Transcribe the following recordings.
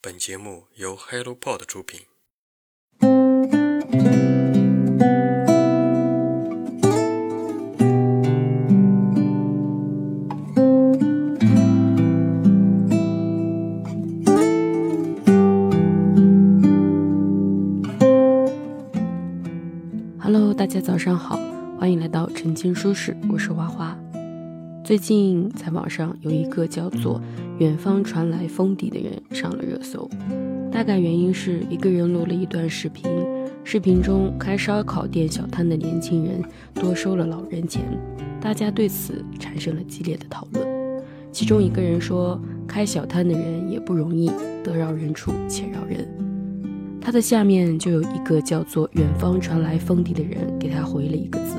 本节目由 HelloPod 出品。Hello，大家早上好，欢迎来到晨间书室，我是花花。最近在网上有一个叫做“远方传来风笛”的人上了热搜，大概原因是一个人录了一段视频，视频中开烧烤店小摊的年轻人多收了老人钱，大家对此产生了激烈的讨论。其中一个人说：“开小摊的人也不容易，得饶人处且饶人。”他的下面就有一个叫做“远方传来风笛”的人给他回了一个字。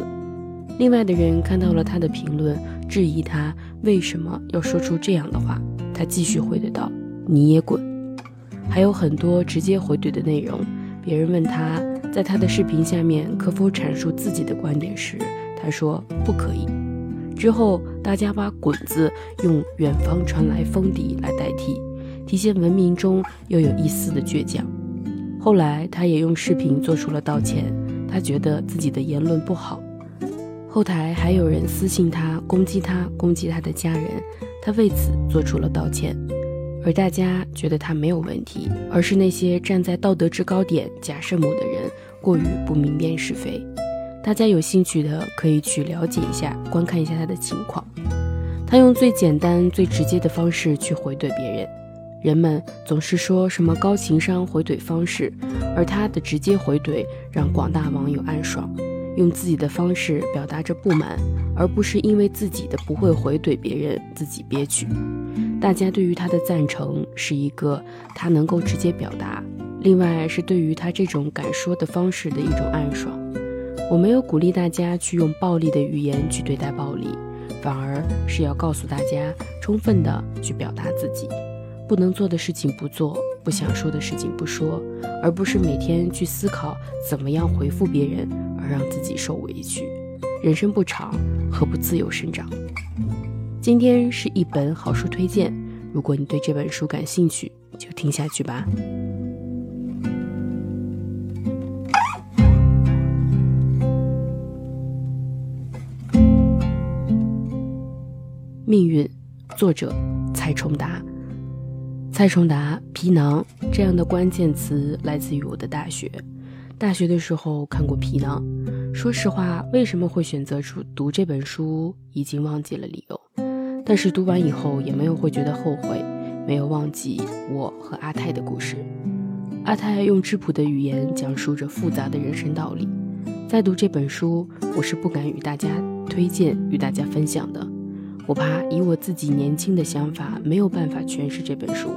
另外的人看到了他的评论，质疑他为什么要说出这样的话。他继续回怼道：“你也滚！”还有很多直接回怼的内容。别人问他在他的视频下面可否阐述自己的观点时，他说不可以。之后大家把“滚”字用“远方传来风笛”来代替，体现文明中又有一丝的倔强。后来，他也用视频做出了道歉。他觉得自己的言论不好。后台还有人私信他，攻击他，攻击他的家人。他为此做出了道歉。而大家觉得他没有问题，而是那些站在道德制高点假圣母的人过于不明辨是非。大家有兴趣的可以去了解一下，观看一下他的情况。他用最简单、最直接的方式去回怼别人。人们总是说什么高情商回怼方式，而他的直接回怼让广大网友暗爽，用自己的方式表达着不满，而不是因为自己的不会回怼别人自己憋屈。大家对于他的赞成是一个他能够直接表达，另外是对于他这种敢说的方式的一种暗爽。我没有鼓励大家去用暴力的语言去对待暴力，反而是要告诉大家，充分的去表达自己。不能做的事情不做，不想说的事情不说，而不是每天去思考怎么样回复别人而让自己受委屈。人生不长，何不自由生长？今天是一本好书推荐，如果你对这本书感兴趣，就听下去吧。命运，作者蔡崇达。蔡崇达皮囊这样的关键词来自于我的大学。大学的时候看过皮囊，说实话，为什么会选择出读这本书，已经忘记了理由。但是读完以后也没有会觉得后悔，没有忘记我和阿泰的故事。阿泰用质朴的语言讲述着复杂的人生道理。在读这本书，我是不敢与大家推荐、与大家分享的。我怕以我自己年轻的想法没有办法诠释这本书。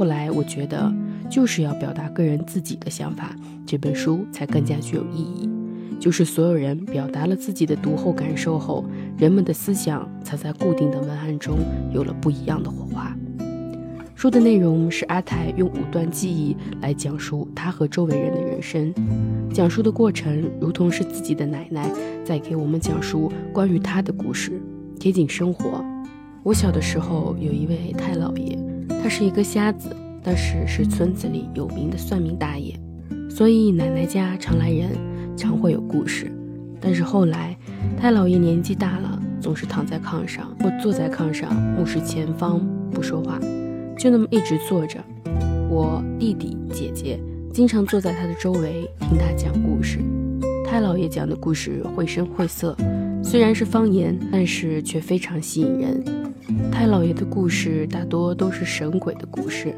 后来我觉得，就是要表达个人自己的想法，这本书才更加具有意义。就是所有人表达了自己的读后感受后，人们的思想才在固定的文案中有了不一样的火花。书的内容是阿泰用五段记忆来讲述他和周围人的人生，讲述的过程如同是自己的奶奶在给我们讲述关于他的故事。贴近生活。我小的时候有一位太姥爷，是一个瞎子，但是是村子里有名的算命大爷，所以奶奶家常来人，常会有故事。但是后来，太老爷年纪大了，总是躺在炕上或坐在炕上，目视前方不说话，就那么一直坐着。我弟弟姐姐经常坐在他的周围听他讲故事。太老爷讲的故事绘声绘色。虽然是方言，但是却非常吸引人。太老爷的故事大多都是神鬼的故事，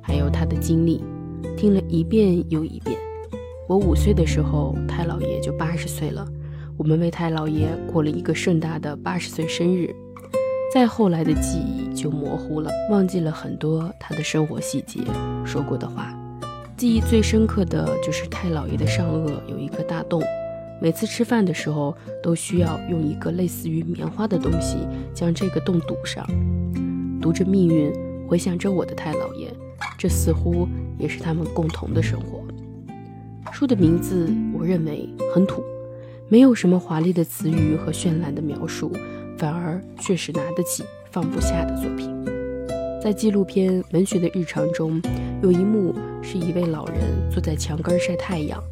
还有他的经历，听了一遍又一遍。我五岁的时候，太老爷就八十岁了，我们为太老爷过了一个盛大的八十岁生日。再后来的记忆就模糊了，忘记了很多他的生活细节，说过的话。记忆最深刻的就是太老爷的上颚有一个大洞。每次吃饭的时候，都需要用一个类似于棉花的东西将这个洞堵上。读着命运，回想着我的太姥爷，这似乎也是他们共同的生活。书的名字，我认为很土，没有什么华丽的词语和绚烂的描述，反而却是拿得起放不下的作品。在纪录片《文学的日常》中，有一幕是一位老人坐在墙根晒太阳，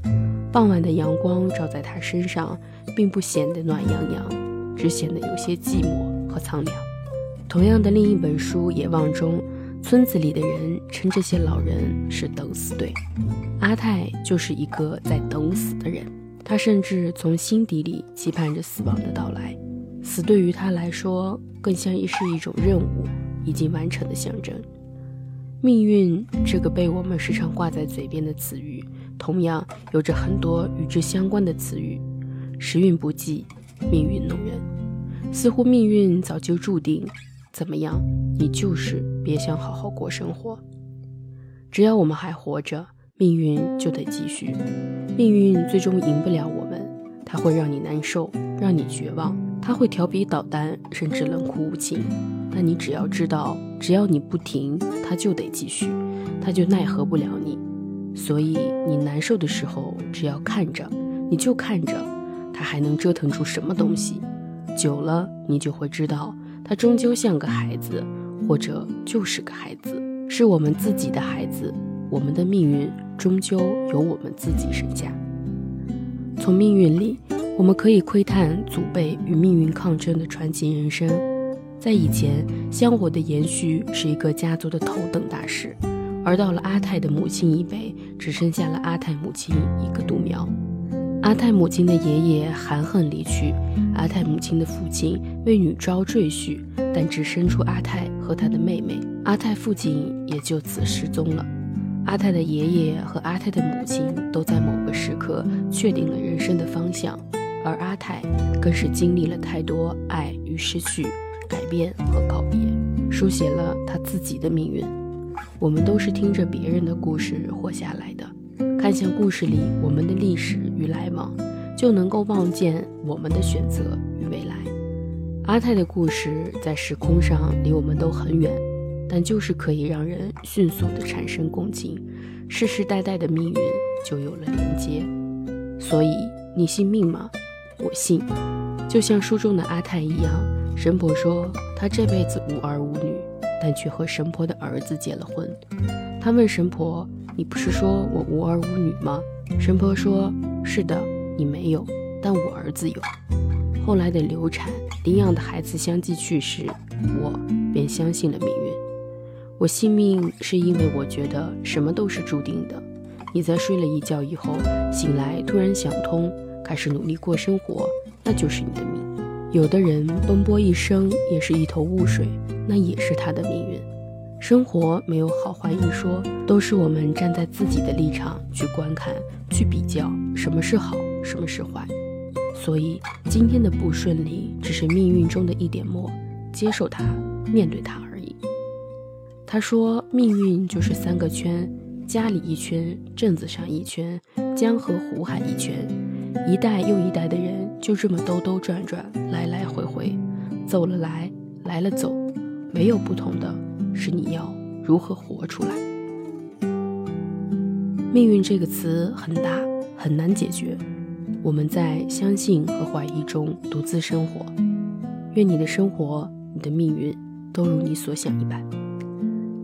傍晚的阳光照在他身上，并不显得暖洋洋，只显得有些寂寞和苍凉。同样的，另一本书《野望》中，村子里的人称这些老人是“等死队”，阿泰就是一个在等死的人。他甚至从心底里期盼着死亡的到来，死对于他来说更像是一种任务已经完成的象征。命运这个被我们时常挂在嘴边的词语，同样有着很多与之相关的词语：时运不济，命运弄人。似乎命运早就注定，怎么样，你就是别想好好过生活。只要我们还活着。命运就得继续，命运最终赢不了我们，它会让你难受，让你绝望，它会调皮捣蛋，甚至冷酷无情。但你只要知道，只要你不停，它就得继续，它就奈何不了你。所以你难受的时候，只要看着，你就看着，它还能折腾出什么东西。久了，你就会知道，它终究像个孩子，或者就是个孩子，是我们自己的孩子。我们的命运终究由我们自己审下。从命运里，我们可以窥探祖辈与命运抗争的传奇人生。在以前，香火的延续是一个家族的头等大事，而到了阿泰的母亲一辈，只剩下了阿泰母亲一个独苗。阿泰母亲的爷爷含恨离去，阿泰母亲的父亲为女招赘婿，但只生出阿泰和他的妹妹，阿泰父亲也就此失踪了。阿泰的爷爷和阿泰的母亲都在某个时刻确定了人生的方向，而阿泰更是经历了太多爱与失去、改变和告别，书写了他自己的命运。我们都是听着别人的故事活下来的，看向故事里我们的历史与来往，就能够望见我们的选择与未来。阿泰的故事在时空上离我们都很远。但就是可以让人迅速的产生共情，世世代代的命运就有了连接。所以你信命吗？我信。就像书中的阿泰一样，神婆说他这辈子无儿无女，但却和神婆的儿子结了婚。他问神婆：“你不是说我无儿无女吗？”神婆说：“是的，你没有，但我儿子有。”后来的流产、领养的孩子相继去世，我便相信了命运。我信命，是因为我觉得什么都是注定的。你在睡了一觉以后醒来，突然想通，开始努力过生活，那就是你的命。有的人奔波一生也是一头雾水，那也是他的命运。生活没有好坏一说，都是我们站在自己的立场去观看、去比较，什么是好，什么是坏。所以今天的不顺利，只是命运中的一点墨，接受它，面对它而已。他说：“命运就是三个圈，家里一圈，镇子上一圈，江河湖海一圈，一代又一代的人就这么兜兜转转，来来回回，走了来，来了走，没有不同的，是你要如何活出来。命运这个词很大，很难解决，我们在相信和怀疑中独自生活。愿你的生活，你的命运，都如你所想一般。”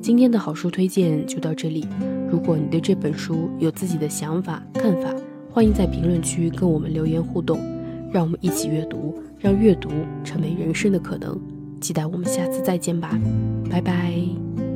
今天的好书推荐就到这里。如果你对这本书有自己的想法、看法，欢迎在评论区跟我们留言互动。让我们一起阅读，让阅读成为人生的可能。期待我们下次再见吧，拜拜。